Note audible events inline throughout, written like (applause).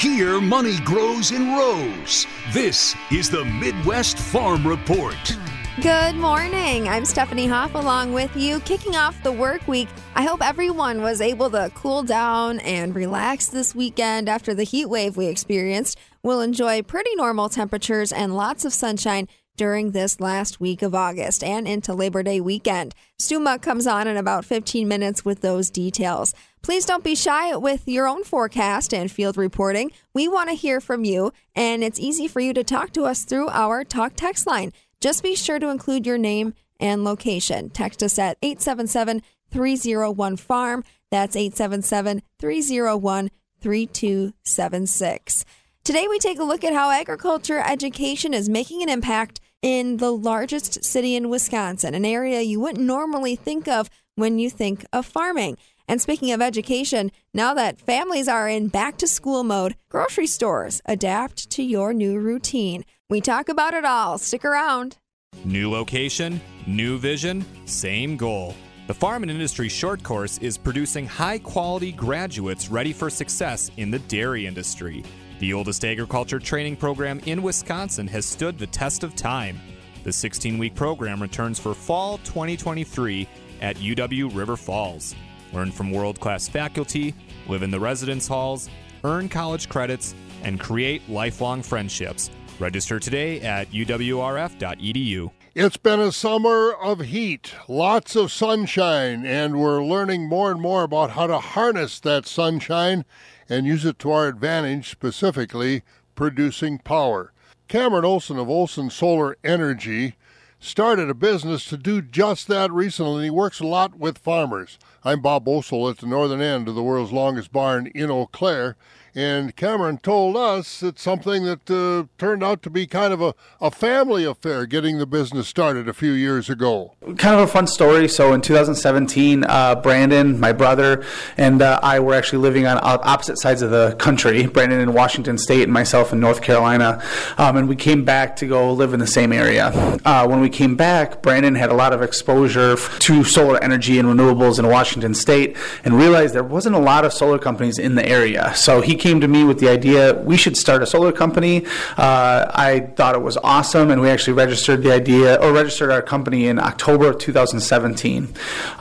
Here, money grows in rows. This is the Midwest Farm Report. Good morning. I'm Stephanie Hoff along with you, kicking off the work week. I hope everyone was able to cool down and relax this weekend after the heat wave we experienced. We'll enjoy pretty normal temperatures and lots of sunshine during this last week of August and into Labor Day weekend. Stu Muck comes on in about 15 minutes with those details. Please don't be shy with your own forecast and field reporting. We want to hear from you, and it's easy for you to talk to us through our talk text line. Just be sure to include your name and location. Text us at 877 301 FARM. That's 877 301 3276. Today, we take a look at how agriculture education is making an impact in the largest city in Wisconsin, an area you wouldn't normally think of when you think of farming. And speaking of education, now that families are in back to school mode, grocery stores adapt to your new routine. We talk about it all. Stick around. New location, new vision, same goal. The Farm and Industry Short Course is producing high quality graduates ready for success in the dairy industry. The oldest agriculture training program in Wisconsin has stood the test of time. The 16 week program returns for fall 2023 at UW River Falls. Learn from world class faculty, live in the residence halls, earn college credits, and create lifelong friendships. Register today at uwrf.edu. It's been a summer of heat, lots of sunshine, and we're learning more and more about how to harness that sunshine and use it to our advantage, specifically producing power. Cameron Olson of Olson Solar Energy started a business to do just that recently, and he works a lot with farmers. I'm Bob Bosold at the northern end of the world's longest barn in Eau Claire, and Cameron told us it's something that uh, turned out to be kind of a, a family affair getting the business started a few years ago. Kind of a fun story. So in 2017, uh, Brandon, my brother, and uh, I were actually living on opposite sides of the country. Brandon in Washington State and myself in North Carolina. Um, and we came back to go live in the same area. Uh, when we came back, Brandon had a lot of exposure to solar energy and renewables in Washington State and realized there wasn't a lot of solar companies in the area. So he came to me with the idea we should start a solar company. Uh, I thought it was awesome, and we actually registered the idea or registered our company in October of 2017.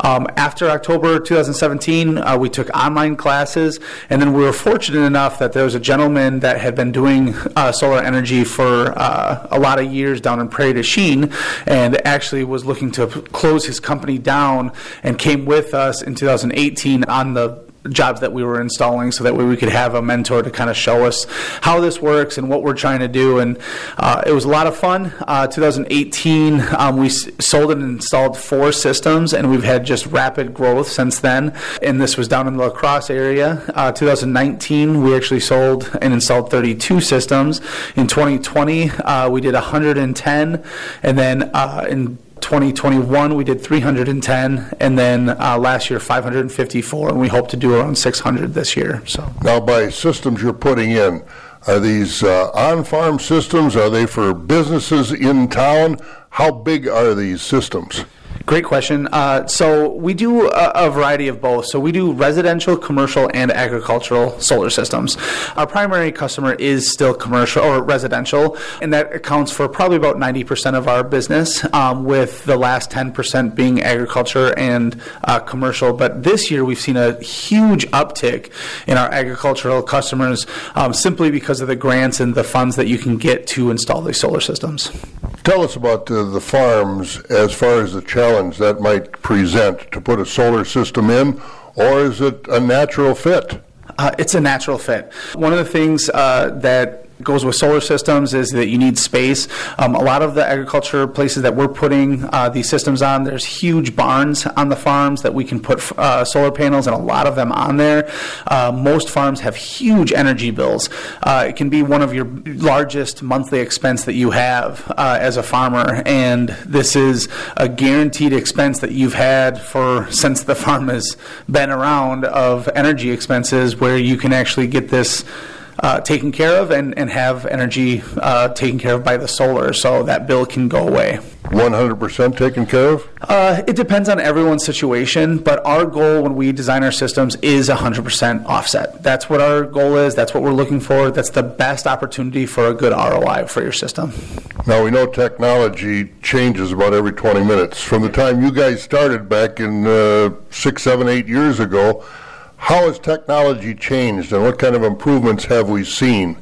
Um, after October 2017, uh, we took online classes, and then we were fortunate enough that there was a gentleman that had been doing uh, solar energy for uh, a lot of years down in Prairie du Chien, and actually was looking to close his company down, and came with us in 2018 on the jobs that we were installing so that way we could have a mentor to kind of show us how this works and what we're trying to do. And uh, it was a lot of fun. Uh, 2018 um, we s- sold and installed four systems and we've had just rapid growth since then. And this was down in the La Crosse area. Uh, 2019 we actually sold and installed 32 systems. In 2020 uh, we did 110 and then uh, in 2021 we did 310 and then uh, last year 554 and we hope to do around 600 this year so. Now by systems you're putting in are these uh, on-farm systems? Are they for businesses in town? How big are these systems Great question. Uh, so we do a, a, variety of both. So we do residential, commercial, and agricultural solar systems. Our primary customer is still commercial or residential, and that accounts for probably about 90% of our business, um, with the last 10% being agriculture and uh, commercial. But this year we've seen a huge uptick in our agricultural customers um, simply because of the grants and the funds that you can get to install these solar systems. Tell us about uh, the farms as far as the challenge that might present to put a solar system in, or is it a natural fit? Uh, it's a natural fit. One of the things uh, that goes with solar systems is that you need space. Um, a lot of the agriculture places that we're putting uh, these systems on, there's huge barns on the farms that we can put uh, solar panels and a lot of them on there. Uh, most farms have huge energy bills. Uh, it can be one of your largest monthly expense that you have uh, as a farmer, and this is a guaranteed expense that you've had for since the farm has been around of energy expenses, where you can actually get this uh, taken care of and, and have energy uh, taken care of by the solar so that bill can go away. 100% taken care of? Uh, it depends on everyone's situation, but our goal when we design our systems is 100% offset. That's what our goal is. That's what we're looking for. That's the best opportunity for a good ROI for your system. Now, we know technology changes about every 20 minutes. From the time you guys started back in uh, six, seven, eight years ago, how has technology changed and what kind of improvements have we seen?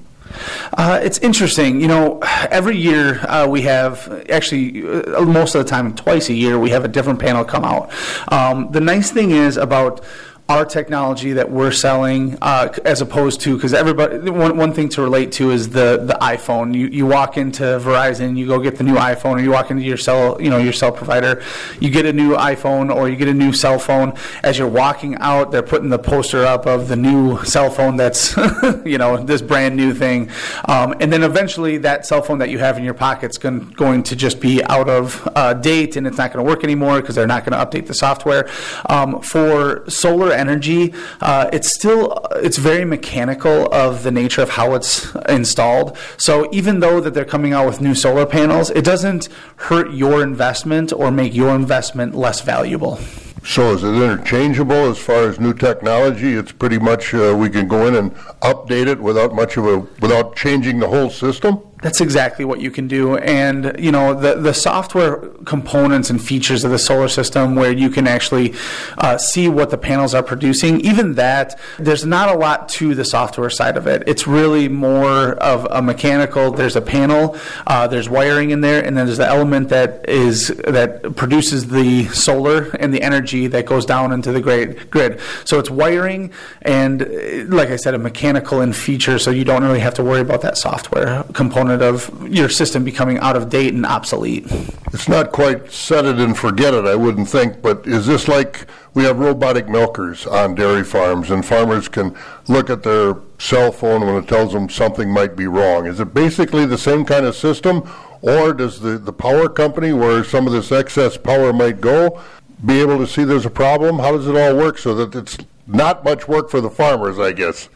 Uh, it's interesting. You know, every year uh, we have, actually, uh, most of the time, twice a year, we have a different panel come out. Um, the nice thing is about our technology that we're selling uh, as opposed to because everybody one, one thing to relate to is the the iphone. You, you walk into verizon you go get the new iphone or you walk into your cell you know your cell provider you get a new iphone or you get a new cell phone. As you're walking out they're putting the poster up of the new cell phone that's (laughs) you know this brand new thing. Um, and then eventually that cell phone that you have in your pocket's going, going to just be out of uh, date and it's not going to work anymore because they're not going to update the software. Um, for solar energy, uh, it's still it's very mechanical of the nature of how it's installed. So even though that they're coming out with new solar panels, it doesn't hurt your investment or make your investment less valuable. So is it interchangeable as far as new technology? It's pretty much uh, we can go in and update it without much of a without changing the whole system. That's exactly what you can do. And, you know, the, the software components and features of the solar system where you can actually uh, see what the panels are producing, even that, there's not a lot to the software side of it. It's really more of a mechanical, there's a panel, uh, there's wiring in there, and then there's the element that is, that produces the solar and the energy that goes down into the grid. So it's wiring and, like I said, a mechanical in feature, so you don't really have to worry about that software component component of your system becoming out of date and obsolete. It's not quite set it and forget it, I wouldn't think, but is this like we have robotic milkers on dairy farms and farmers can look at their cell phone when it tells them something might be wrong? Is it basically the same kind of system, or does the, the power company, where some of this excess power might go, be able to see there's a problem? How does it all work so that it's not much work for the farmers, I guess.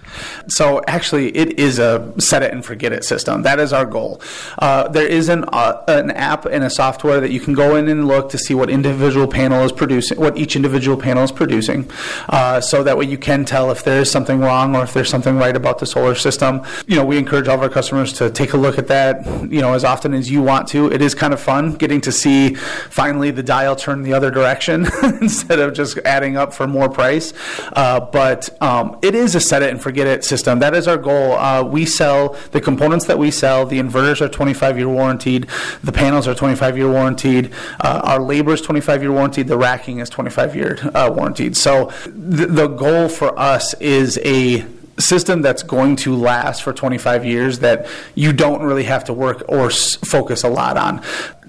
So actually, it is a set it and forget it system. That is our goal. Uh, there is an uh, an app and a software that you can go in and look to see what individual panel is producing, what each individual panel is producing, uh, so that way you can tell if there is something wrong or if there's something right about the solar system. You know, we encourage all of our customers to take a look at that. You know, as often as you want to. It is kind of fun getting to see finally the dial turn the other direction (laughs) instead of just adding up for more price. Uh, but um, it is a set it and forget it system. That is our goal. Uh, we sell the components that we sell. The inverters are 25 year warranted. The panels are 25 year warranted. Uh, our labor is 25 year warranted. The racking is 25 year uh, warranted. So th- the goal for us is a system that's going to last for 25 years that you don't really have to work or s- focus a lot on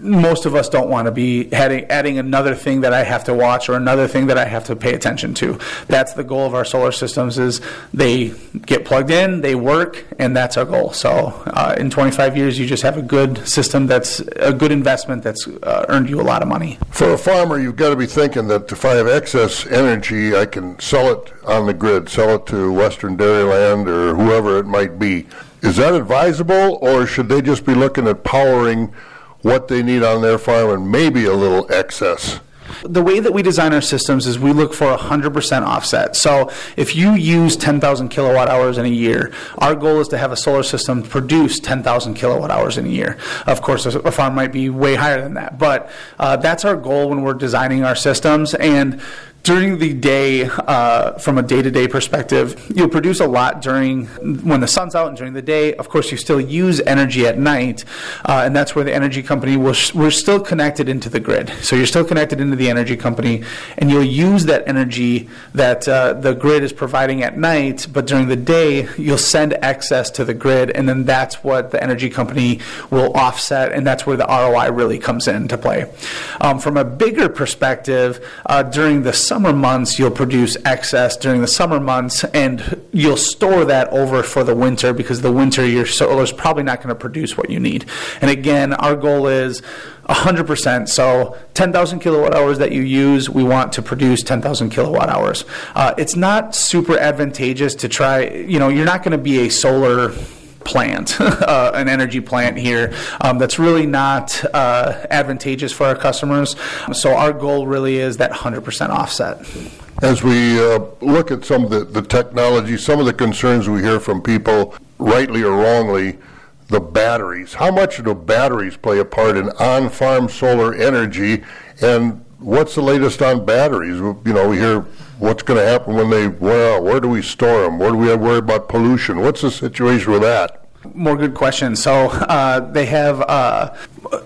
most of us don't want to be adding, adding another thing that I have to watch or another thing that I have to pay attention to. That's the goal of our solar systems is they get plugged in, they work, and that's our goal. So uh, in 25 years, you just have a good system that's a good investment that's uh, earned you a lot of money. For a farmer, you've got to be thinking that if I have excess energy, I can sell it on the grid, sell it to Western Dairyland or whoever it might be. Is that advisable, or should they just be looking at powering – what they need on their farm and maybe a little excess. The way that we design our systems is we look for 100% offset. So if you use 10,000 kilowatt hours in a year, our goal is to have a solar system produce 10,000 kilowatt hours in a year. Of course, a farm might be way higher than that, but uh, that's our goal when we're designing our systems. And during the day, uh, from a day to day perspective, you'll produce a lot during when the sun's out and during the day. Of course, you still use energy at night, uh, and that's where the energy company will. Sh- we're still connected into the grid, so you're still connected into the energy company, and you'll use that energy that uh, the grid is providing at night. But during the day, you'll send excess to the grid, and then that's what the energy company will offset, and that's where the ROI really comes into play. Um, from a bigger perspective, uh, during the summer months, you'll produce excess during the summer months, and you'll store that over for the winter because the winter your solar is probably not going to produce what you need. And again, our goal is 100%. So 10,000 kilowatt hours that you use, we want to produce 10,000 kilowatt hours. Uh, it's not super advantageous to try, you know, you're not going to be a solar plant, (laughs) uh, an energy plant here um, that's really not uh, advantageous for our customers. So our goal really is that 100% offset. As we uh, look at some of the, the technology, some of the concerns we hear from people, rightly or wrongly, the batteries. How much do batteries play a part in on farm solar energy? And what's the latest on batteries? You know, we hear what's going to happen when they wear out. Where do we store them? Where do we have worry about pollution? What's the situation with that? More good questions. So uh, they have, uh,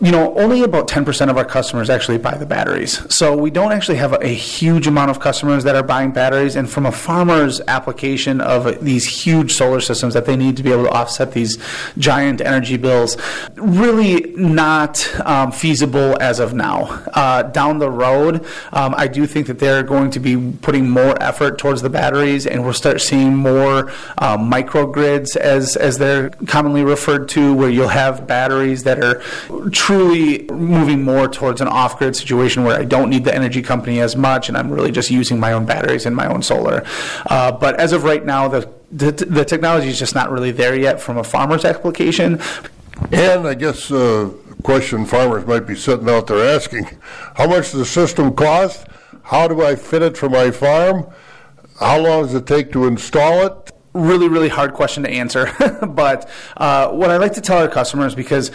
you know, only about 10% of our customers actually buy the batteries. So we don't actually have a, a, huge amount of customers that are buying batteries. And from a farmer's application of these huge solar systems that they need to be able to offset these giant energy bills, really not um, feasible as of now. Uh, down the road, um, I do think that they're going to be putting more effort towards the batteries, and we'll start seeing more um, microgrids as as they're commonly referred to, where you'll have batteries that are truly moving more towards an off grid situation where I don't need the energy company as much and I'm really just using my own batteries and my own solar. Uh, but as of right now, the, the, the technology is just not really there yet from a farmer's application. And I guess uh, question farmers might be sitting out there asking how much does the system cost? How do I fit it for my farm? How long does it take to install it? Really, really hard question to answer. (laughs) but uh, what I like to tell our customers, because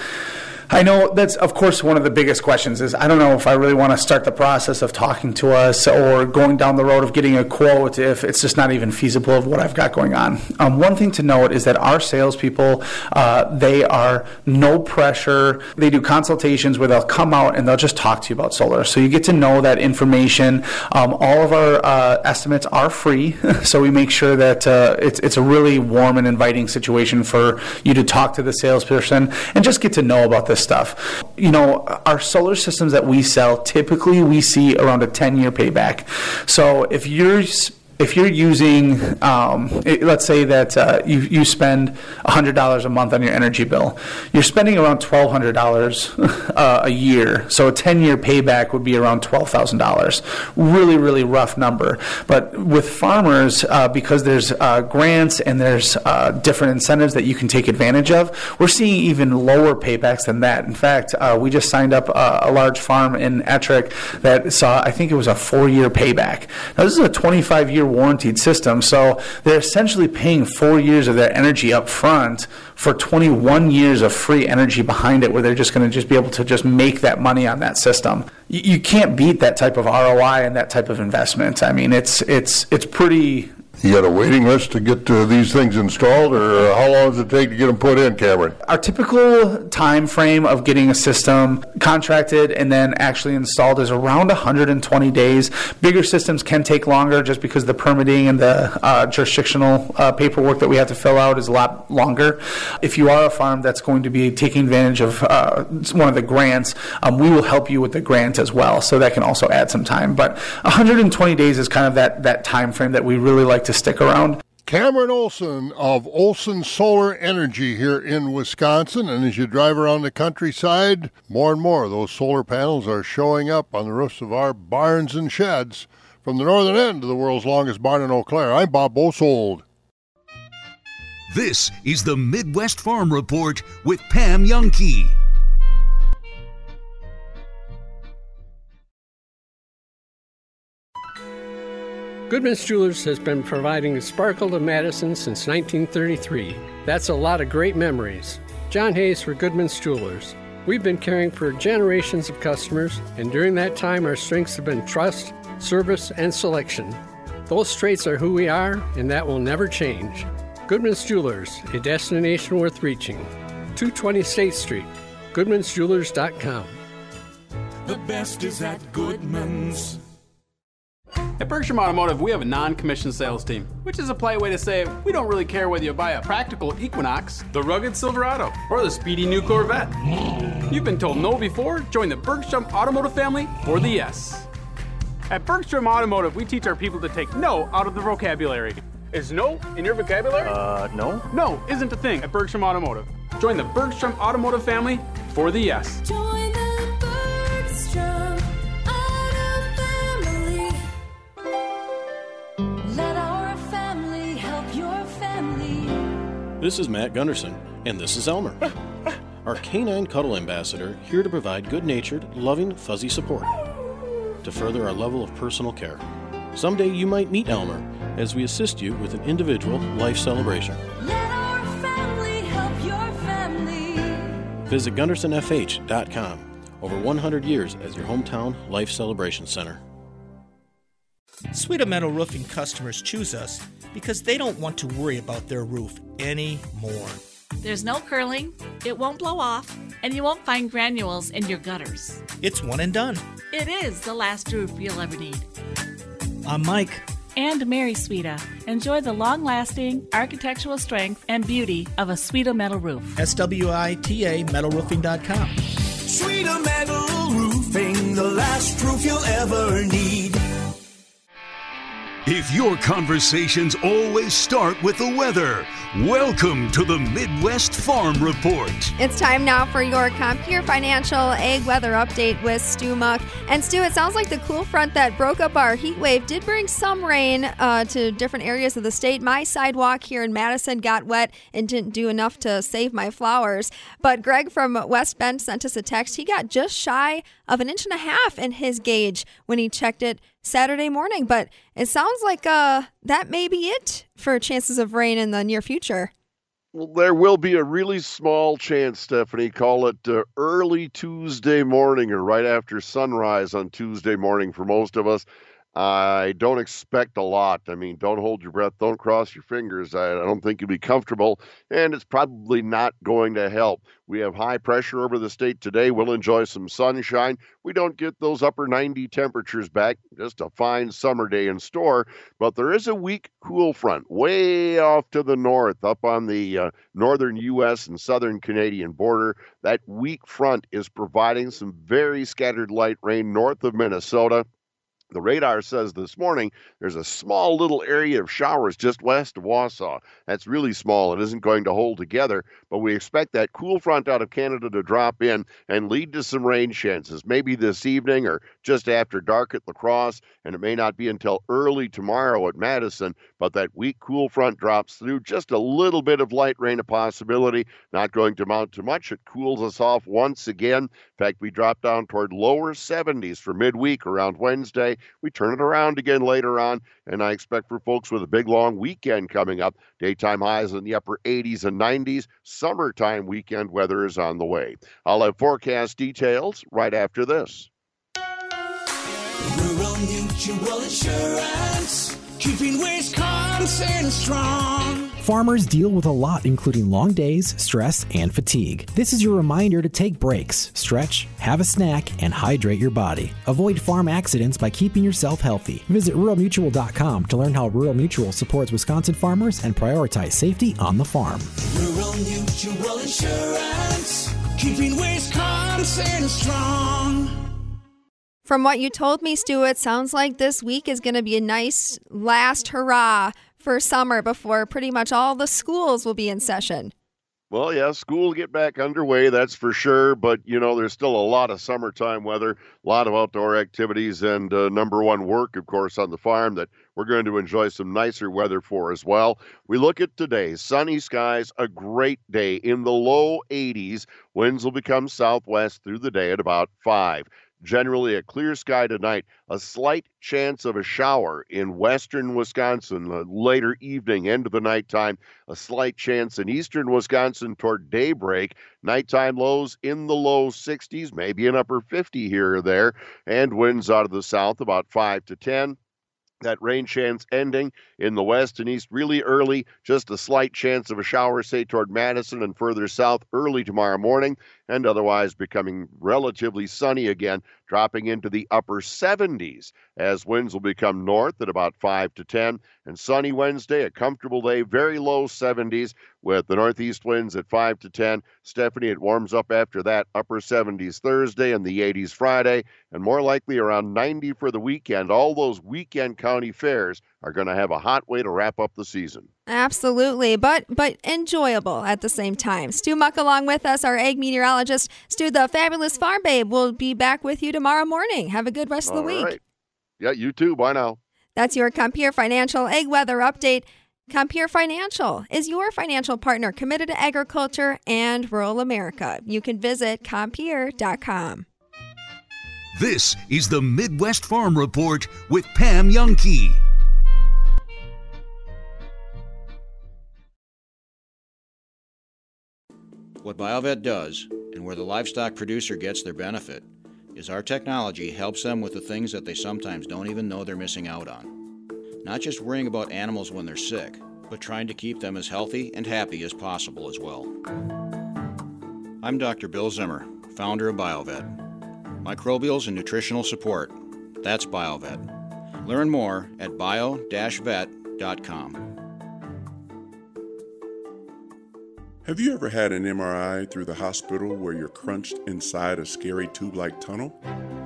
I know that's, of course, one of the biggest questions is I don't know if I really want to start the process of talking to us or going down the road of getting a quote if it's just not even feasible of what I've got going on. Um, one thing to note is that our salespeople, uh, they are no pressure. They do consultations where they'll come out and they'll just talk to you about solar. So you get to know that information. Um, all of our uh, estimates are free, (laughs) so we make sure that uh, it's, it's a really warm and inviting situation for you to talk to the salesperson and just get to know about this stuff. You know, our solar systems that we sell, typically we see around a 10 year payback. So if you're if you're using, um, it, let's say that uh, you, you spend $100 a month on your energy bill, you're spending around $1,200 uh, a year. So a 10 year payback would be around $12,000. Really, really rough number. But with farmers, uh, because there's uh, grants and there's uh, different incentives that you can take advantage of, we're seeing even lower paybacks than that. In fact, uh, we just signed up a large farm in Ettrick that saw, I think it was a four year payback. Now, this is a 25 year warranted system. So they're essentially paying four years of their energy up front for 21 years of free energy behind it, where they're just going to just be able to just make that money on that system. You, you can't beat that type of ROI and that type of investment. I mean, it's it's it's pretty you got a waiting list to get uh, these things installed, or uh, how long does it take to get them put in, Cameron? Our typical time frame of getting a system contracted and then actually installed is around 120 days. Bigger systems can take longer just because the permitting and the uh, jurisdictional uh, paperwork that we have to fill out is a lot longer. If you are a farm that's going to be taking advantage of uh, one of the grants, um, we will help you with the grant as well, so that can also add some time. But 120 days is kind of that that time frame that we really like to to stick around. Cameron Olson of Olson Solar Energy here in Wisconsin. And as you drive around the countryside, more and more those solar panels are showing up on the roofs of our barns and sheds. From the northern end of the world's longest barn in Eau Claire, I'm Bob Bosold. This is the Midwest Farm Report with Pam Jahnke. Goodman's Jewelers has been providing a sparkle to Madison since 1933. That's a lot of great memories. John Hayes for Goodman's Jewelers. We've been caring for generations of customers, and during that time, our strengths have been trust, service, and selection. Those traits are who we are, and that will never change. Goodman's Jewelers, a destination worth reaching. 220 State Street, goodmansjewelers.com. The best is at Goodman's. At Bergstrom Automotive, we have a non commissioned sales team, which is a polite way to say we don't really care whether you buy a practical Equinox, the rugged Silverado, or the speedy new Corvette. You've been told no before? Join the Bergstrom Automotive family for the yes. At Bergstrom Automotive, we teach our people to take no out of the vocabulary. Is no in your vocabulary? Uh, no. No isn't a thing at Bergstrom Automotive. Join the Bergstrom Automotive family for the yes. Join This is Matt Gunderson, and this is Elmer, our canine cuddle ambassador, here to provide good natured, loving, fuzzy support to further our level of personal care. Someday you might meet Elmer as we assist you with an individual life celebration. Let our family help your family. Visit GundersonFH.com. Over 100 years as your hometown life celebration center. Sweeta Metal Roofing customers choose us because they don't want to worry about their roof anymore. There's no curling, it won't blow off, and you won't find granules in your gutters. It's one and done. It is the last roof you'll ever need. I'm Mike. And Mary Sweeta. Enjoy the long lasting architectural strength and beauty of a Sweeta metal roof. S W I T A metal metalroofing.com. Sweeter metal roofing, the last roof you'll ever need. If your conversations always start with the weather, welcome to the Midwest Farm Report. It's time now for your Compeer Financial Ag Weather Update with Stu Muck. And Stu, it sounds like the cool front that broke up our heat wave did bring some rain uh, to different areas of the state. My sidewalk here in Madison got wet and didn't do enough to save my flowers. But Greg from West Bend sent us a text. He got just shy of an inch and a half in his gauge when he checked it Saturday morning. But it sounds like uh, that may be it for chances of rain in the near future. Well, there will be a really small chance, Stephanie. Call it uh, early Tuesday morning or right after sunrise on Tuesday morning for most of us. I don't expect a lot. I mean, don't hold your breath, don't cross your fingers. I, I don't think you'll be comfortable, and it's probably not going to help. We have high pressure over the state today. We'll enjoy some sunshine. We don't get those upper 90 temperatures back. Just a fine summer day in store. But there is a weak cool front way off to the north, up on the uh, northern U.S. and southern Canadian border. That weak front is providing some very scattered light rain north of Minnesota. The radar says this morning there's a small little area of showers just west of Wausau. That's really small. It isn't going to hold together, but we expect that cool front out of Canada to drop in and lead to some rain chances, maybe this evening or just after dark at La Crosse, and it may not be until early tomorrow at Madison. But that weak cool front drops through, just a little bit of light rain a possibility, not going to mount to much. It cools us off once again. In fact, we drop down toward lower 70s for midweek around Wednesday. We turn it around again later on, and I expect for folks with a big long weekend coming up, daytime highs in the upper 80s and 90s. Summertime weekend weather is on the way. I'll have forecast details right after this. Rural Mutual Insurance, keeping Wisconsin strong. Farmers deal with a lot, including long days, stress, and fatigue. This is your reminder to take breaks, stretch, have a snack, and hydrate your body. Avoid farm accidents by keeping yourself healthy. Visit ruralmutual.com to learn how Rural Mutual supports Wisconsin farmers and prioritize safety on the farm. Rural Mutual Insurance, keeping Wisconsin strong. From what you told me, Stu, it sounds like this week is going to be a nice last hurrah for summer before pretty much all the schools will be in session. Well, yeah, school get back underway, that's for sure. But, you know, there's still a lot of summertime weather, a lot of outdoor activities, and uh, number one work, of course, on the farm that we're going to enjoy some nicer weather for as well. We look at today sunny skies, a great day in the low 80s. Winds will become southwest through the day at about 5. Generally, a clear sky tonight. A slight chance of a shower in western Wisconsin uh, later evening, end of the nighttime. A slight chance in eastern Wisconsin toward daybreak. Nighttime lows in the low 60s, maybe an upper 50 here or there, and winds out of the south about 5 to 10. That rain chance ending in the west and east really early, just a slight chance of a shower, say toward Madison and further south early tomorrow morning, and otherwise becoming relatively sunny again, dropping into the upper 70s as winds will become north at about 5 to 10. And sunny Wednesday, a comfortable day, very low 70s with the northeast winds at 5 to 10. Stephanie, it warms up after that, upper 70s Thursday and the 80s Friday, and more likely around 90 for the weekend. All those weekend county fairs are going to have a hot way to wrap up the season. Absolutely, but but enjoyable at the same time. Stu Muck along with us, our ag meteorologist. Stu, the fabulous farm babe, will be back with you tomorrow morning. Have a good rest of the week. right. Yeah, you too. Bye now. That's your Compeer Financial Ag Weather Update. Compeer Financial is your financial partner committed to agriculture and rural America. You can visit compeer.com. This is the Midwest Farm Report with Pam Jahnke. What BioVet does, and where the livestock producer gets their benefit, is our technology helps them with the things that they sometimes don't even know they're missing out on. Not just worrying about animals when they're sick, but trying to keep them as healthy and happy as possible as well. I'm Dr. Bill Zimmer, founder of BioVet. Microbials and nutritional support. That's BioVet. Learn more at bio-vet.com. Have you ever had an MRI through the hospital where you're crunched inside a scary tube like tunnel?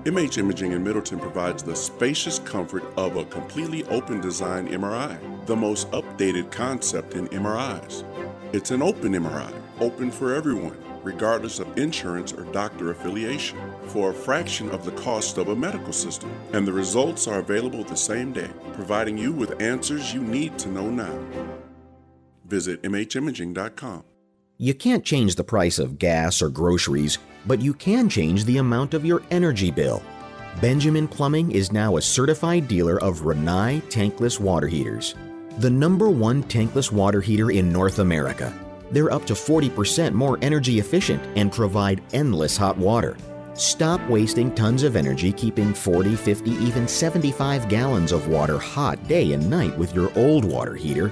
MH Imaging in Middleton provides the spacious comfort of a completely open design MRI, the most updated concept in MRIs. It's an open MRI, open for everyone, regardless of insurance or doctor affiliation, for a fraction of the cost of a medical system. And the results are available the same day, providing you with answers you need to know now. Visit MHimaging.com. You can't change the price of gas or groceries, but you can change the amount of your energy bill. Benjamin Plumbing is now a certified dealer of Rinnai tankless water heaters, the number one tankless water heater in North America. They're up to 40% more energy efficient and provide endless hot water. Stop wasting tons of energy keeping 40, 50, even 75 gallons of water hot day and night with your old water heater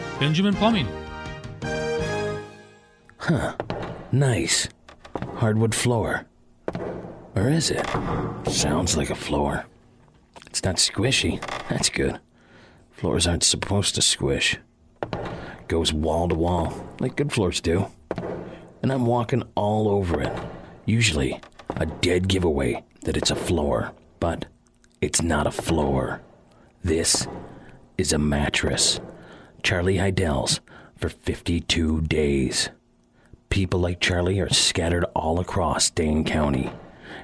Benjamin Plumbing. Huh. Nice. Hardwood floor. Or is it? Sounds like a floor. It's not squishy. That's good. Floors aren't supposed to squish. Goes wall to wall, like good floors do. And I'm walking all over it. Usually, a dead giveaway that it's a floor. But it's not a floor. This is a mattress. Charlie Heidel's for 52 days. People like Charlie are scattered all across Dane County.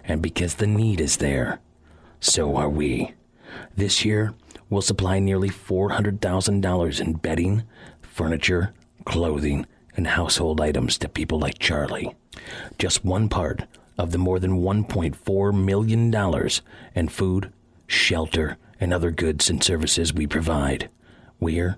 And because the need is there, so are we. This year, we'll supply nearly $400,000 in bedding, furniture, clothing, and household items to people like Charlie. Just one part of the more than $1.4 million in food, shelter, and other goods and services we provide. We're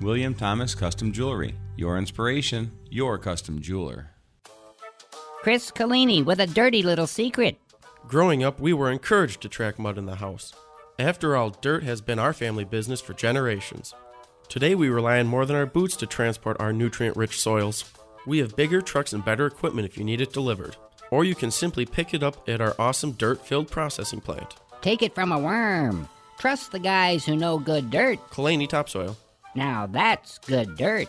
William Thomas Custom Jewelry. Your inspiration, your custom jeweler. Chris Collini with a dirty little secret. Growing up, we were encouraged to track mud in the house. After all, dirt has been our family business for generations. Today, we rely on more than our boots to transport our nutrient rich soils. We have bigger trucks and better equipment if you need it delivered. Or you can simply pick it up at our awesome dirt filled processing plant. Take it from a worm. Trust the guys who know good dirt. Kalani Topsoil. Now that's good dirt.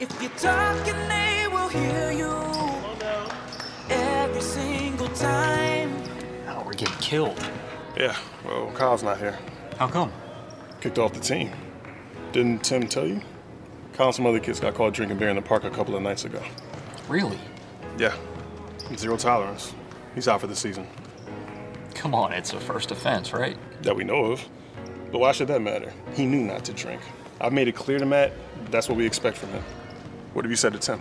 If you're talking, they will hear you. Every single time. Oh, we're getting killed. Yeah, well, Kyle's not here. How come? Kicked off the team. Didn't Tim tell you? Kyle and some other kids got caught drinking beer in the park a couple of nights ago. Really? Yeah. Zero tolerance. He's out for the season. Come on, it's a first offense, right? That we know of. But why should that matter? He knew not to drink. I've made it clear to Matt that's what we expect from him. What have you said to Tim?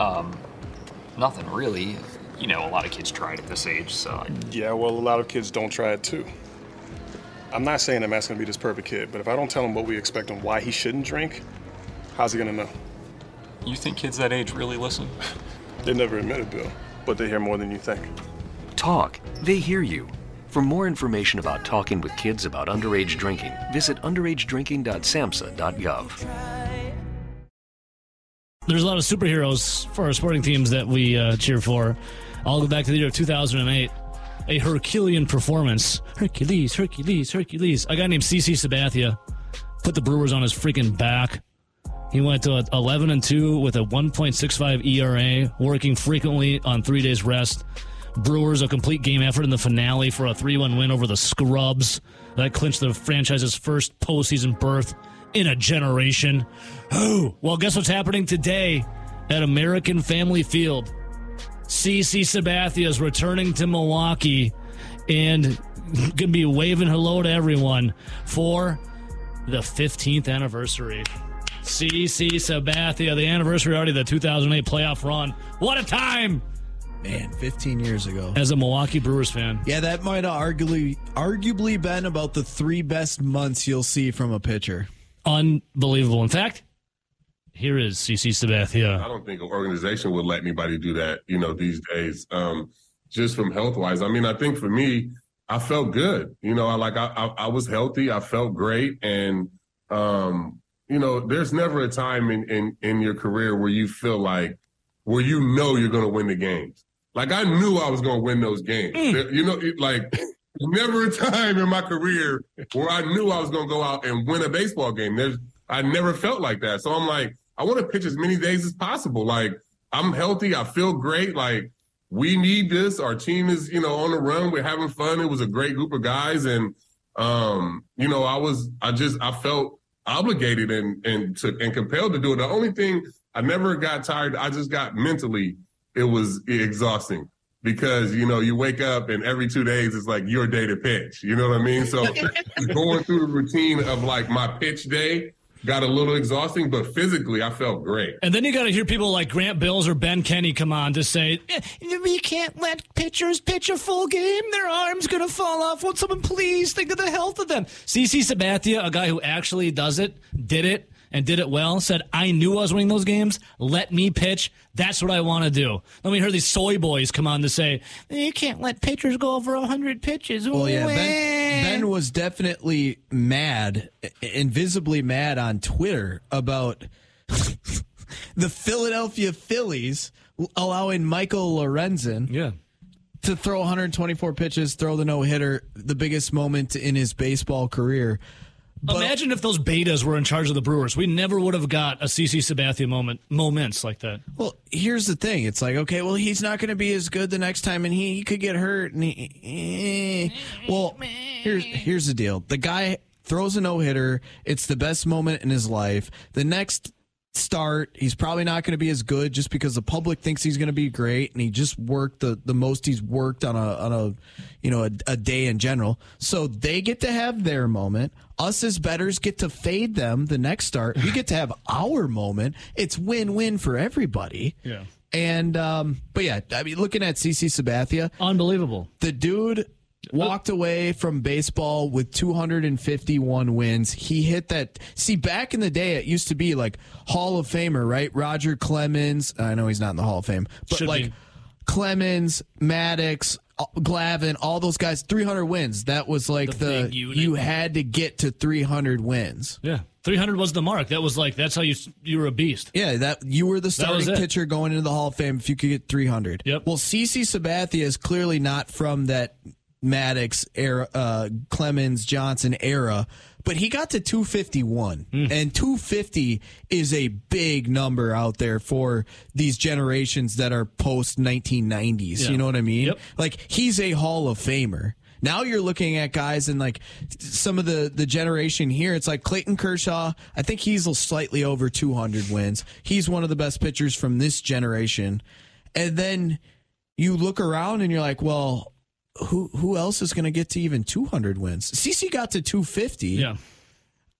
Um, nothing really. You know, a lot of kids try it at this age, so. I... Yeah, well, a lot of kids don't try it too. I'm not saying that Matt's gonna be this perfect kid, but if I don't tell him what we expect and why he shouldn't drink, how's he gonna know? You think kids that age really listen? (laughs) They never admit it, Bill, but they hear more than you think. Talk. They hear you. For more information about talking with kids about underage drinking, visit underagedrinking.samhsa.gov. There's a lot of superheroes for our sporting teams that we uh, cheer for. I'll go back to the year of 2008. A Herculean performance. Hercules, Hercules, Hercules. A guy named CC Sabathia put the Brewers on his freaking back. He went to 11 and 2 with a 1.65 ERA, working frequently on three days rest. Brewers a complete game effort in the finale for a 3 1 win over the Scrubs. That clinched the franchise's first postseason berth in a generation. Oh, well, guess what's happening today at American Family Field? CC Sabathia is returning to Milwaukee and (laughs) going to be waving hello to everyone for the 15th anniversary. CC Sabathia, the anniversary already of the 2008 playoff run. What a time! Man, 15 years ago. As a Milwaukee Brewers fan. Yeah, that might have arguably arguably been about the three best months you'll see from a pitcher. Unbelievable. In fact, here is CC Sabathia. I don't think an organization would let anybody do that, you know, these days. Um, just from health wise. I mean, I think for me, I felt good. You know, I like I, I, I was healthy. I felt great, and um, you know, there's never a time in in in your career where you feel like where you know you're going to win the games. Like I knew I was going to win those games. You know, it, like never a time in my career where I knew I was going to go out and win a baseball game. There's I never felt like that. So I'm like, I want to pitch as many days as possible. Like I'm healthy. I feel great. Like we need this. Our team is, you know, on the run. We're having fun. It was a great group of guys. And, um, you know, I was, I just, I felt obligated and, and to, and compelled to do it. The only thing I never got tired. I just got mentally, it was exhausting because, you know, you wake up and every two days it's like your day to pitch. You know what I mean? So (laughs) going through the routine of like my pitch day, got a little exhausting, but physically I felt great. And then you got to hear people like Grant Bills or Ben Kenny come on to say, "Eh, we can't let pitchers pitch a full game. Their arm's going to fall off. Won't someone please think of the health of them? CC Sabathia, a guy who actually does it, did it, and did it well, said, I knew I was winning those games. Let me pitch. That's what I want to do. Then we heard these soy boys come on to say, you can't let pitchers go over 100 pitches. Well, yeah, ben, ben was definitely mad, invisibly mad on Twitter about (laughs) the Philadelphia Phillies allowing Michael Lorenzen yeah. to throw 124 pitches, throw the no hitter, the biggest moment in his baseball career. Imagine if those betas were in charge of the Brewers. We never would have got a CC Sabathia moment moments like that. Well, here's the thing. It's like, okay, well, he's not going to be as good the next time, and he, he could get hurt. And he, eh. well, here's here's the deal. The guy throws a no hitter. It's the best moment in his life. The next start, he's probably not going to be as good just because the public thinks he's going to be great, and he just worked the the most he's worked on a on a you know a, a day in general. So they get to have their moment. Us as betters get to fade them the next start. We get to have (laughs) our moment. It's win win for everybody. Yeah. And um, but yeah, I mean, looking at CC Sabathia, unbelievable. The dude walked away from baseball with 251 wins. He hit that. See, back in the day, it used to be like Hall of Famer, right? Roger Clemens. I know he's not in the Hall of Fame, but Should like be. Clemens, Maddux. Glavine, all those guys, 300 wins. That was like The the, you had to get to 300 wins. Yeah. 300 was the mark. That was like that's how you you were a beast. Yeah, that you were the starting pitcher going into the Hall of Fame if you could get 300. Yep. Well, CC Sabathia is clearly not from that Maddux era, uh, Clemens Johnson era, but he got to 251, Hmm. and 250 is a big number out there for these generations that are post 1990s. Yeah. You know what I mean? Like he's a Hall of Famer. Now you're looking at guys in like some of the the generation here. It's like Clayton Kershaw. I think he's slightly over 200 wins. He's one of the best pitchers from this generation. And then you look around and you're like, well, who who else is going to get to even 200 wins? CC got to 250. Yeah.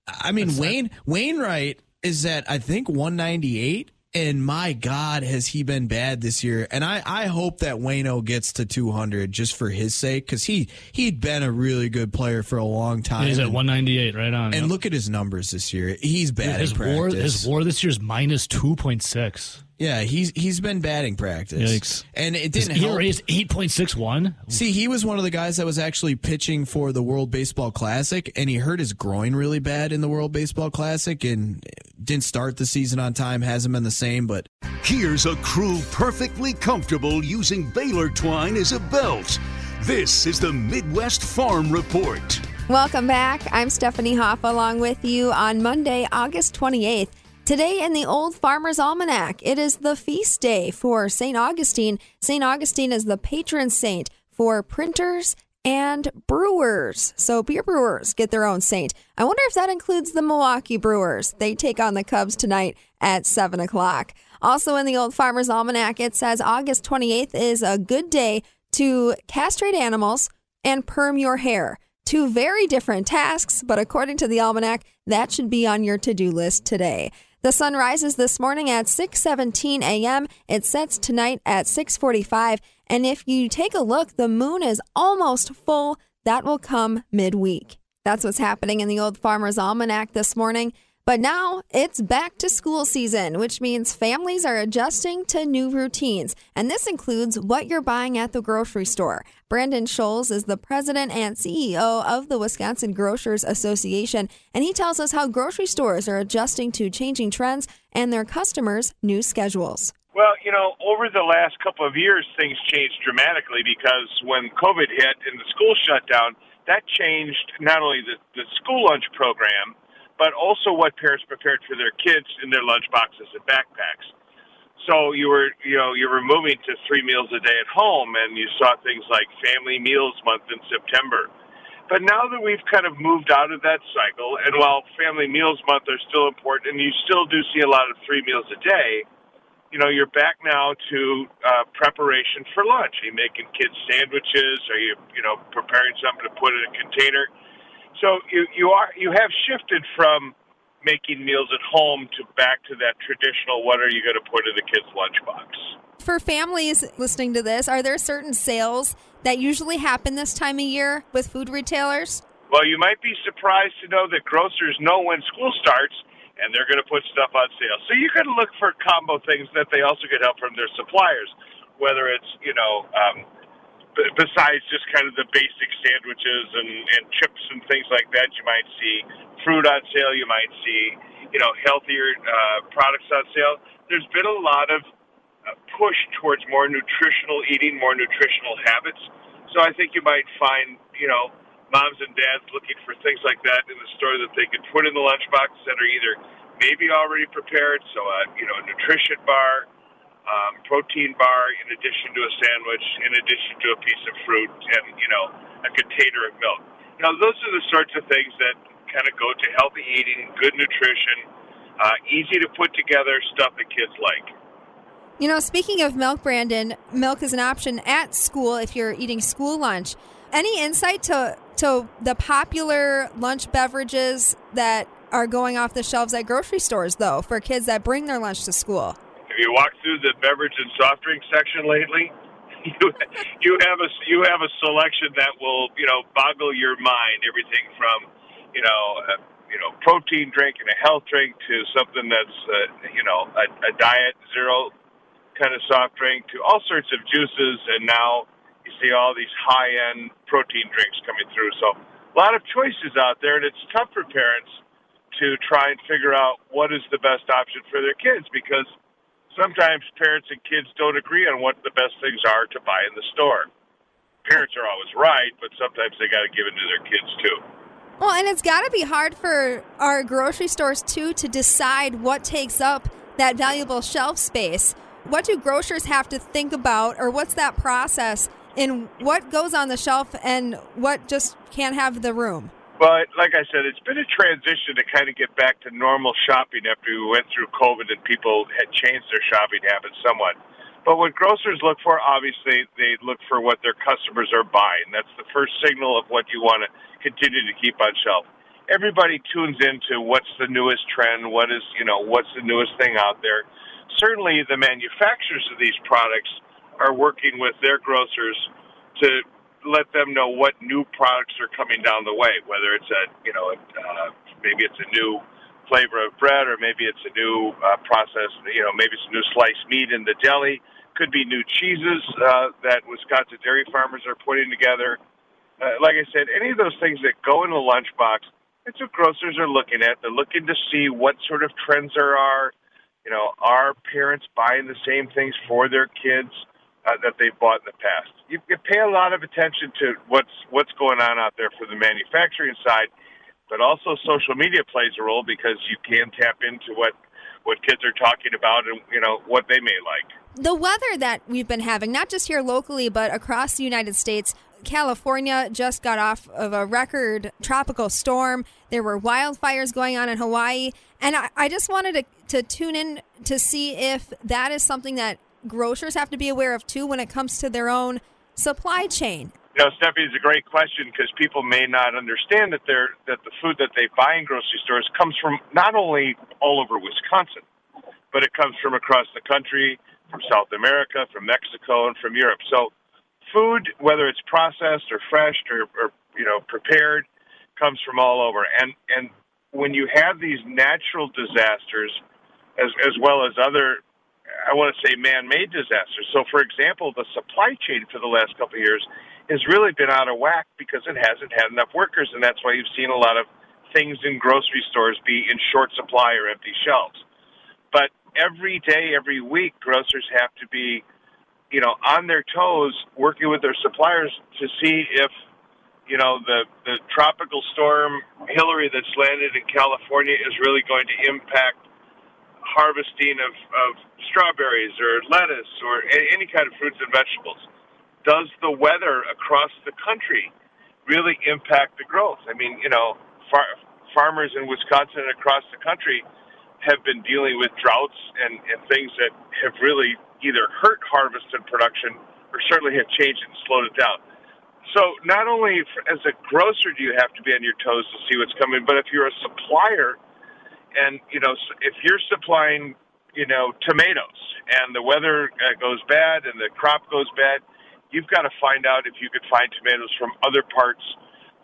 I mean, Wayne Wainwright is at I think 198, and my God, has he been bad this year? And I I hope that Wayno gets to 200 just for his sake because he he'd been a really good player for a long time. He's at and, 198 right on. and yep. look at his numbers this year. He's bad his war practice. his war this year's minus 2.6. Yeah, he's he's been batting practice. Yikes. And it didn't help. ERA is 8.61. See, he was one of the guys that was actually pitching for the World Baseball Classic, and he hurt his groin really bad in the World Baseball Classic and didn't start the season on time. Hasn't been the same, but Here's a crew perfectly comfortable using baler twine as a belt. This is the Midwest Farm Report. Welcome back. I'm Stephanie Hoffa along with you on Monday, August 28th. Today in the Old Farmer's Almanac, it is the feast day for St. Augustine. St. Augustine is the patron saint for printers and brewers. So beer brewers get their own saint. I wonder if that includes the Milwaukee Brewers. They take on the Cubs tonight at 7 o'clock. Also in the Old Farmer's Almanac, it says August 28th is a good day to castrate animals and perm your hair. Two very different tasks, but according to the almanac, that should be on your to-do list today. The sun rises this morning at 6:17 a.m. It sets tonight at 6:45, and if you take a look, the moon is almost full. That will come midweek. That's what's happening in the Old Farmer's Almanac this morning. But now it's back to school season, which means families are adjusting to new routines. And this includes what you're buying at the grocery store. Brandon Scholz is the president and CEO of the Wisconsin Grocers Association, and he tells us how grocery stores are adjusting to changing trends and their customers' new schedules. Well, you know, over the last couple of years, things changed dramatically because when COVID hit and the school shut down, that changed not only the, the school lunch program, but also what parents prepared for their kids in their lunch boxes and backpacks. So you were, you know, you were moving to three meals a day at home, and you saw things like Family Meals Month in September. But now that we've kind of moved out of that cycle, and while Family Meals Month are still important, and you still do see a lot of three meals a day, you know, you're back now to uh, preparation for lunch. Are you making kids sandwiches? Are you, you know, preparing something to put in a container? So you you are you have shifted from making meals at home to back to that traditional. What are you going to put in the kids' lunchbox? For families listening to this, are there certain sales that usually happen this time of year with food retailers? Well, you might be surprised to know that grocers know when school starts and they're going to put stuff on sale. So you can look for combo things that they also get help from their suppliers, whether it's, you know, um, besides just kind of the basic sandwiches and, and chips and things like that, you might see fruit on sale, you might see, you know, healthier uh, products on sale. There's been a lot of uh, push towards more nutritional eating, more nutritional habits. So I think you might find, you know, moms and dads looking for things like that in the store that they can put in the lunchbox that are either maybe already prepared, so a you know a nutrition bar, um, protein bar, in addition to a sandwich, in addition to a piece of fruit, and you know a container of milk. Now those are the sorts of things that kind of go to healthy eating, good nutrition, uh, easy to put together stuff that kids like. You know, speaking of milk, Brandon, milk is an option at school if you're eating school lunch. Any insight to to the popular lunch beverages that are going off the shelves at grocery stores, though, for kids that bring their lunch to school? Have you walked through the beverage and soft drink section lately? (laughs) You you have a you have a selection that will you know boggle your mind. Everything from you know a, you know protein drink and a health drink to something that's uh, you know a, a diet zero kind of soft drink to all sorts of juices, and now you see all these high end protein drinks coming through. So a lot of choices out there, and it's tough for parents to try and figure out what is the best option for their kids because sometimes parents and kids don't agree on what the best things are to buy in the store. Parents are always right, but sometimes they got to give it to their kids too. Well, and it's got to be hard for our grocery stores too to decide what takes up that valuable shelf space. What do grocers have to think about, or what's that process in what goes on the shelf and what just can't have the room? But like I said, it's been a transition to kind of get back to normal shopping after we went through COVID and people had changed their shopping habits somewhat. But what grocers look for, obviously, they look for what their customers are buying. That's the first signal of what you want to continue to keep on shelf. Everybody tunes into what's the newest trend, what is, you know, what's the newest thing out there. Certainly, the manufacturers of these products are working with their grocers to let them know what new products are coming down the way, whether it's a, you know, uh, maybe it's a new flavor of bread or maybe it's a new uh, process, you know, maybe it's a new sliced meat in the deli. Could be new cheeses uh, that Wisconsin dairy farmers are putting together. Uh, like I said, any of those things that go in the lunchbox, that's what grocers are looking at. They're looking to see what sort of trends there are. You know, are parents buying the same things for their kids? Uh, that they've bought in the past. You, you pay a lot of attention to what's what's going on out there for the manufacturing side, but also social media plays a role because you can tap into what what kids are talking about and you know what they may like. The weather that we've been having, not just here locally, but across the United States. California just got off of a record tropical storm. There were wildfires going on in Hawaii. And I, I just wanted to, to tune in to see if that is something that grocers have to be aware of too when it comes to their own supply chain? You know, Stephanie, it's a great question because people may not understand that they're, that the food that they buy in grocery stores comes from not only all over Wisconsin, but it comes from across the country, from South America, from Mexico, and from Europe. So, food, whether it's processed or fresh or, or you know prepared, comes from all over. And and when you have these natural disasters, as as well as other I want to say man-made disasters. So, for example, the supply chain for the last couple of years has really been out of whack because it hasn't had enough workers, and that's why you've seen a lot of things in grocery stores be in short supply or empty shelves. But every day, every week, grocers have to be, you know, on their toes, working with their suppliers to see if, you know, the the tropical storm Hilary that's landed in California is really going to impact harvesting of, of strawberries or lettuce or any kind of fruits and vegetables. Does the weather across the country really impact the growth? I mean, you know, far, farmers in Wisconsin and across the country have been dealing with droughts and, and things that have really either hurt harvest and production or certainly have changed and slowed it down. So not only as a grocer do you have to be on your toes to see what's coming, but if you're a supplier – and you know if you're supplying you know tomatoes and the weather uh, goes bad and the crop goes bad you've got to find out if you could find tomatoes from other parts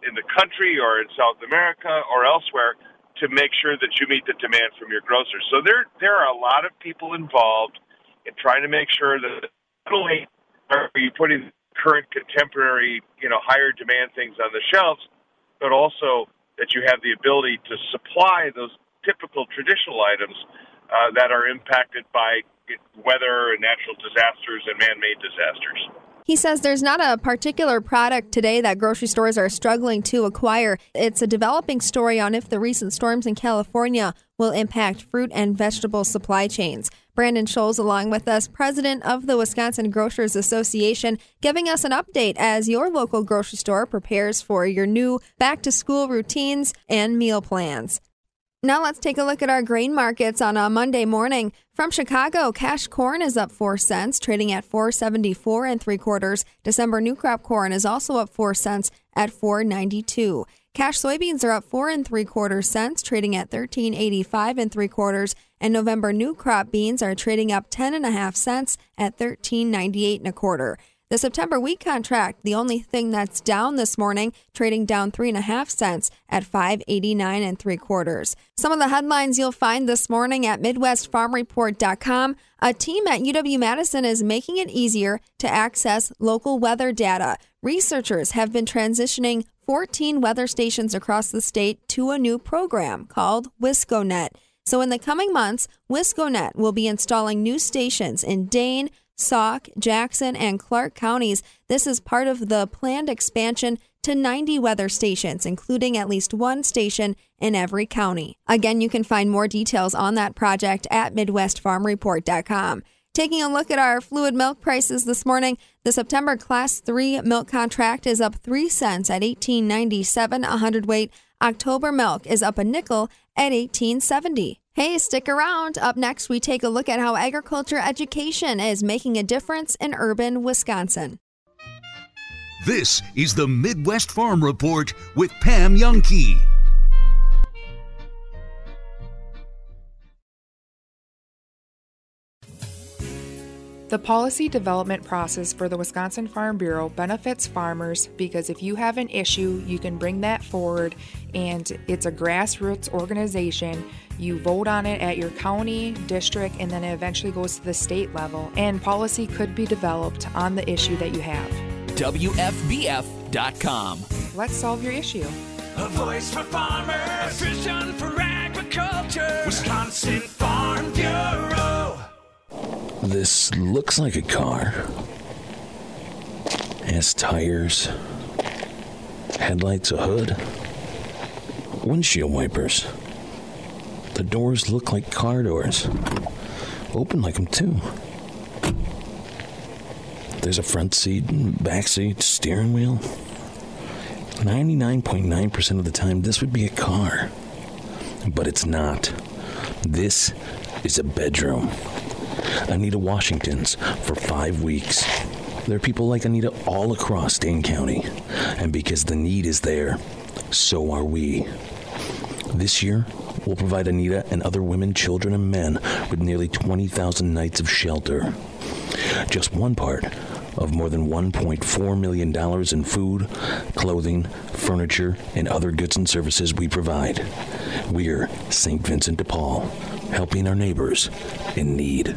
in the country or in South America or elsewhere to make sure that you meet the demand from your grocers. So there there are a lot of people involved in trying to make sure that not only are you putting current contemporary, you know, higher demand things on the shelves, but also that you have the ability to supply those typical traditional items uh, that are impacted by weather and natural disasters and man made disasters. He says there's not a particular product today that grocery stores are struggling to acquire. It's a developing story on if the recent storms in California will impact fruit and vegetable supply chains. Brandon Scholz, along with us, president of the Wisconsin Grocers Association, giving us an update as your local grocery store prepares for your new back to school routines and meal plans. Now let's take a look at our grain markets on a Monday morning. From Chicago, cash corn is up 4 cents, trading at 474 and 3 quarters. December new crop corn is also up 4 cents at 492. Cash soybeans are up 4 and 3 quarters cents, trading at 1385 and 3 quarters, and November new crop beans are trading up 10 and a half cents at 1398 and a quarter. The September wheat contract, the only thing that's down this morning, trading down three and a half cents at 589 and three quarters. Some of the headlines you'll find this morning at MidwestFarmReport.com. A team at UW Madison is making it easier to access local weather data. Researchers have been transitioning 14 weather stations across the state to a new program called WiscoNet. So, in the coming months, WiscoNet will be installing new stations in Dane, Sauk, Jackson, and Clark counties. This is part of the planned expansion to 90 weather stations, including at least one station in every county. Again, you can find more details on that project at MidwestFarmReport.com. Taking a look at our fluid milk prices this morning, the September Class 3 milk contract is up 3 cents at 18.97 a hundredweight. October milk is up a nickel at 18.70. Hey, stick around. Up next, we take a look at how agriculture education is making a difference in urban Wisconsin. This is the Midwest Farm Report with Pam Jahnke. The policy development process for the Wisconsin Farm Bureau benefits farmers because if you have an issue, you can bring that forward, and it's a grassroots organization. You vote on it at your county, district, and then it eventually goes to the state level, and policy could be developed on the issue that you have. WFBF.com. Let's solve your issue. A voice for farmers, a vision for agriculture. Wisconsin Farm Bureau. This looks like a car. Has tires, headlights, a hood, windshield wipers. The doors look like car doors. Open like them, too. There's a front seat, back seat, steering wheel. 99.9% of the time, this would be a car. But it's not. This is a bedroom. Anita Washington's for five weeks. There are people like Anita all across Dane County. And because the need is there, so are we. This year, we'll provide Anita and other women, children, and men with nearly 20,000 nights of shelter. Just one part of more than $1.4 million in food, clothing, furniture, and other goods and services we provide. We're St. Vincent de Paul, helping our neighbors in need.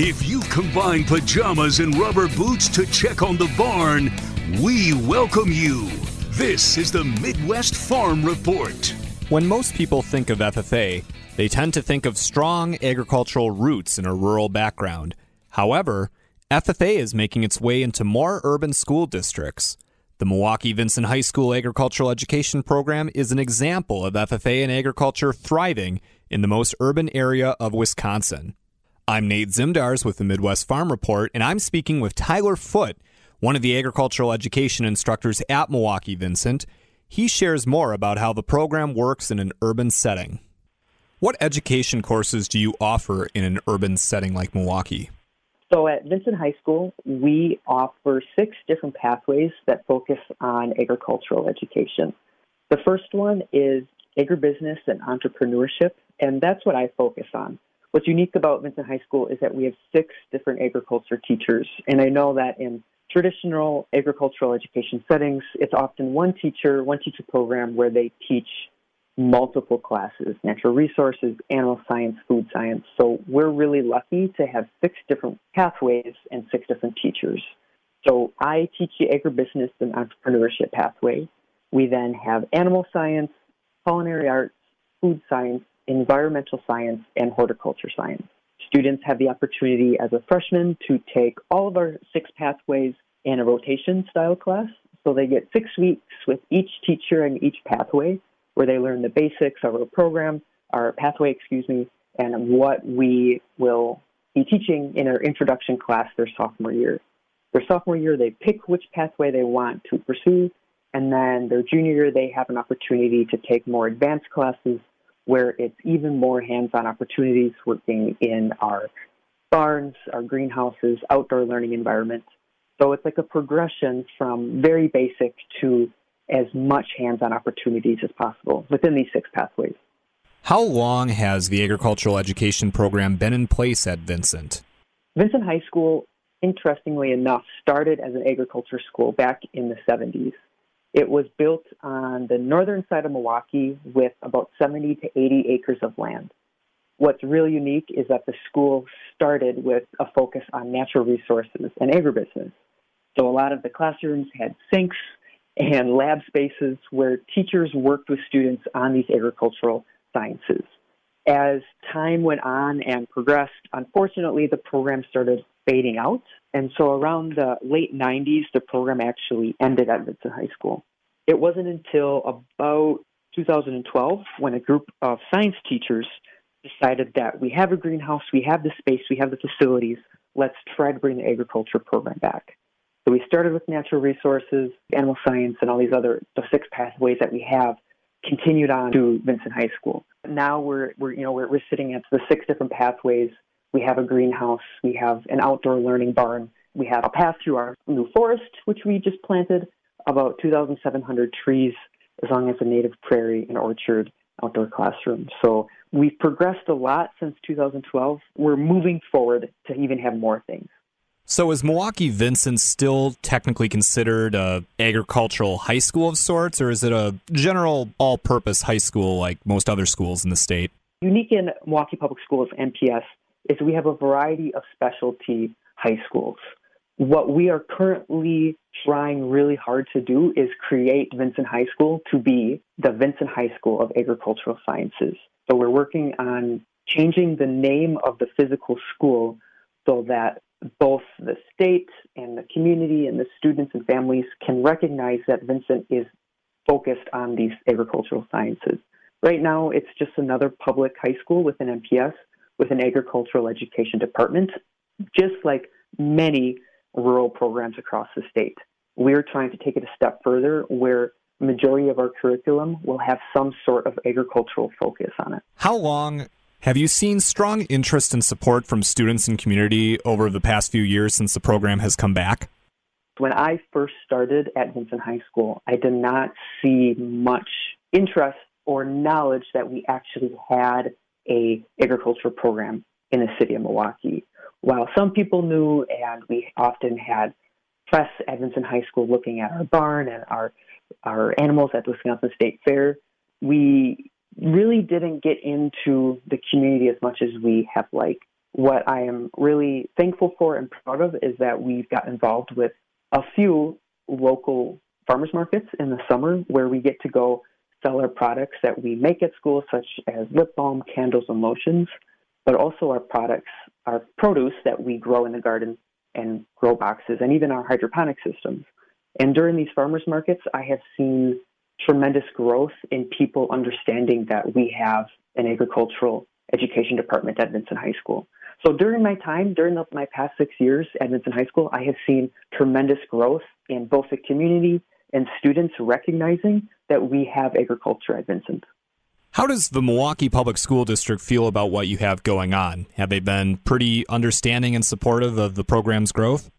If you combine pajamas and rubber boots to check on the barn, we welcome you. This is the Midwest Farm Report. When most people think of FFA, they tend to think of strong agricultural roots in a rural background. However, FFA is making its way into more urban school districts. The Milwaukee Vincent High School Agricultural Education Program is an example of FFA and agriculture thriving in the most urban area of Wisconsin. I'm Nate Zimdars with the Midwest Farm Report, and I'm speaking with Tyler Foote, one of the agricultural education instructors at Milwaukee Vincent. He shares more about how the program works in an urban setting. What education courses do you offer in an urban setting like Milwaukee? So at Vincent High School, we offer six different pathways that focus on agricultural education. The first one is agribusiness and entrepreneurship, and that's what I focus on. What's unique about Vincent High School is that we have six different agriculture teachers, and I know that in traditional agricultural education settings, it's often one teacher, one teacher program where they teach multiple classes natural resources, animal science, food science. So we're really lucky to have six different pathways and six different teachers. So I teach the agribusiness and entrepreneurship pathway. We then have animal science, culinary arts, food science, environmental science, and horticulture science. Students have the opportunity as a freshman to take all of our six pathways in a rotation style class. So they get six weeks with each teacher and each pathway where they learn the basics of our program, our pathway, excuse me, and what we will be teaching in our introduction class their sophomore year. Their sophomore year, they pick which pathway they want to pursue, and then their junior year, they have an opportunity to take more advanced classes where it's even more hands on opportunities working in our barns, our greenhouses, outdoor learning environments. So it's like a progression from very basic to as much hands on opportunities as possible within these six pathways. How long has the agricultural education program been in place at Vincent? Vincent High School, interestingly enough, started as an agriculture school back in the 70s. It was built on the northern side of Milwaukee with about 70 to 80 acres of land. What's really unique is that the school started with a focus on natural resources and agribusiness. So a lot of the classrooms had sinks and lab spaces where teachers worked with students on these agricultural sciences. As time went on and progressed, unfortunately, the program started fading out. And so around the late 90s, the program actually ended at Vincent High School. It wasn't until about 2012 when a group of science teachers decided that we have a greenhouse, we have the space, we have the facilities, let's try to bring the agriculture program back. So we started with natural resources, animal science, and all these other the six pathways that we have continued on to Vincent High School. Now we're, we're you know we're, we're sitting at the six different pathways. We have a greenhouse, we have an outdoor learning barn, we have a path through our new forest, which we just planted, about 2,700 trees, as long as a native prairie and orchard outdoor classroom. So we've progressed a lot since 2012. We're moving forward to even have more things. So is Milwaukee Vincent still technically considered a agricultural high school of sorts, or is it a general all-purpose high school like most other schools in the state? Unique in Milwaukee Public Schools MPS is we have a variety of specialty high schools. What we are currently trying really hard to do is create Vincent High School to be the Vincent High School of Agricultural Sciences. So we're working on changing the name of the physical school so that both the state and the community and the students and families can recognize that Vincent is focused on these agricultural sciences. Right now, it's just another public high school with an MPS with an agricultural education department, just like many rural programs across the state. We're trying to take it a step further where majority of our curriculum will have some sort of agricultural focus on it. How long have you seen strong interest and support from students and community over the past few years since the program has come back? When I first started at Vincent High School, I did not see much interest or knowledge that we actually had a agriculture program in the city of Milwaukee. While some people knew, and we often had press at High School looking at our barn and our our animals at the Wisconsin State Fair, we really didn't get into the community as much as we have liked. What I am really thankful for and proud of is that we've got involved with a few local farmers markets in the summer where we get to go sell our products that we make at school, such as lip balm, candles, and lotions, but also our products, our produce that we grow in the garden and grow boxes, and even our hydroponic systems. And during these farmers markets, I have seen tremendous growth in people understanding that we have an agricultural education department at Vincent High School. So during my time, during the, my past six years at Vincent High School, I have seen tremendous growth in both the community and students recognizing that we have agriculture at Vincent. How does the Milwaukee Public School District feel about what you have going on? Have they been pretty understanding and supportive of the program's growth?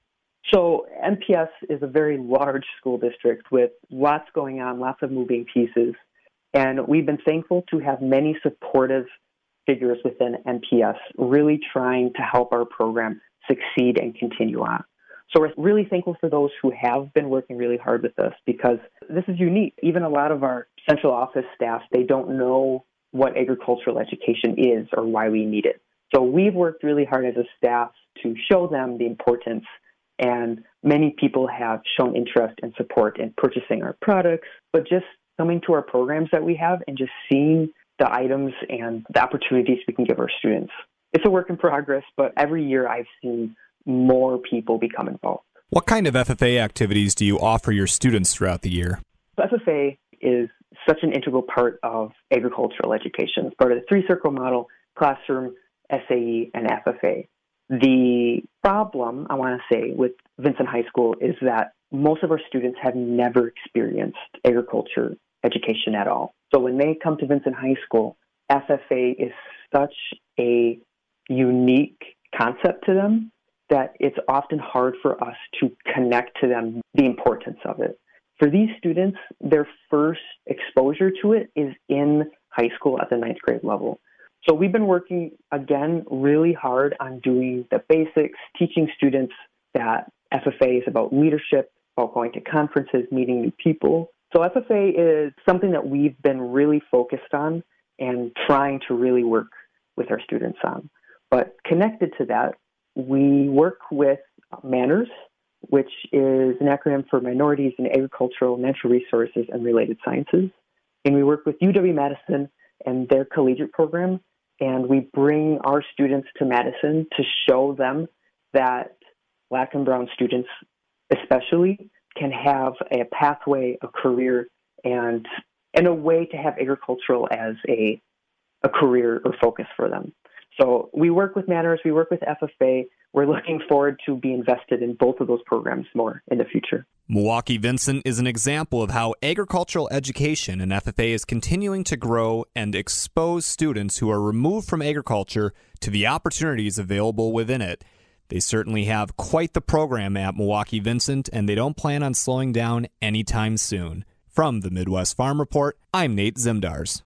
So MPS is a very large school district with lots going on, lots of moving pieces. And we've been thankful to have many supportive figures within MPS really trying to help our program succeed and continue on. So we're really thankful for those who have been working really hard with us because this is unique. Even a lot of our central office staff, they don't know what agricultural education is or why we need it. So we've worked really hard as a staff to show them the importance and many people have shown interest and support in purchasing our products, but just coming to our programs that we have and just seeing the items and the opportunities we can give our students. It's a work in progress, but every year I've seen more people become involved. What kind of FFA activities do you offer your students throughout the year? FFA is such an integral part of agricultural education. It's part of the three circle model, classroom, SAE, and FFA. The problem, I want to say, with Vincent High School is that most of our students have never experienced agriculture education at all. So when they come to Vincent High School, FFA is such a unique concept to them that it's often hard for us to connect to them the importance of it. For these students, their first exposure to it is in high school at the ninth grade level. So we've been working again really hard on doing the basics, teaching students that FFA is about leadership, about going to conferences, meeting new people. So FFA is something that we've been really focused on and trying to really work with our students on. But connected to that, we work with MANRRS, which is an acronym for Minorities in Agricultural, Natural Resources, and Related Sciences. And we work with UW Madison and their collegiate program, and we bring our students to Madison to show them that black and brown students, especially, can have a pathway, a career, and and a way to have agricultural as a a career or focus for them. So we work with MANRRS, we work with FFA. We're looking forward to be invested in both of those programs more in the future. Milwaukee Vincent is an example of how agricultural education in FFA is continuing to grow and expose students who are removed from agriculture to the opportunities available within it. They certainly have quite the program at Milwaukee Vincent, and they don't plan on slowing down anytime soon. From the Midwest Farm Report, I'm Nate Zimdars.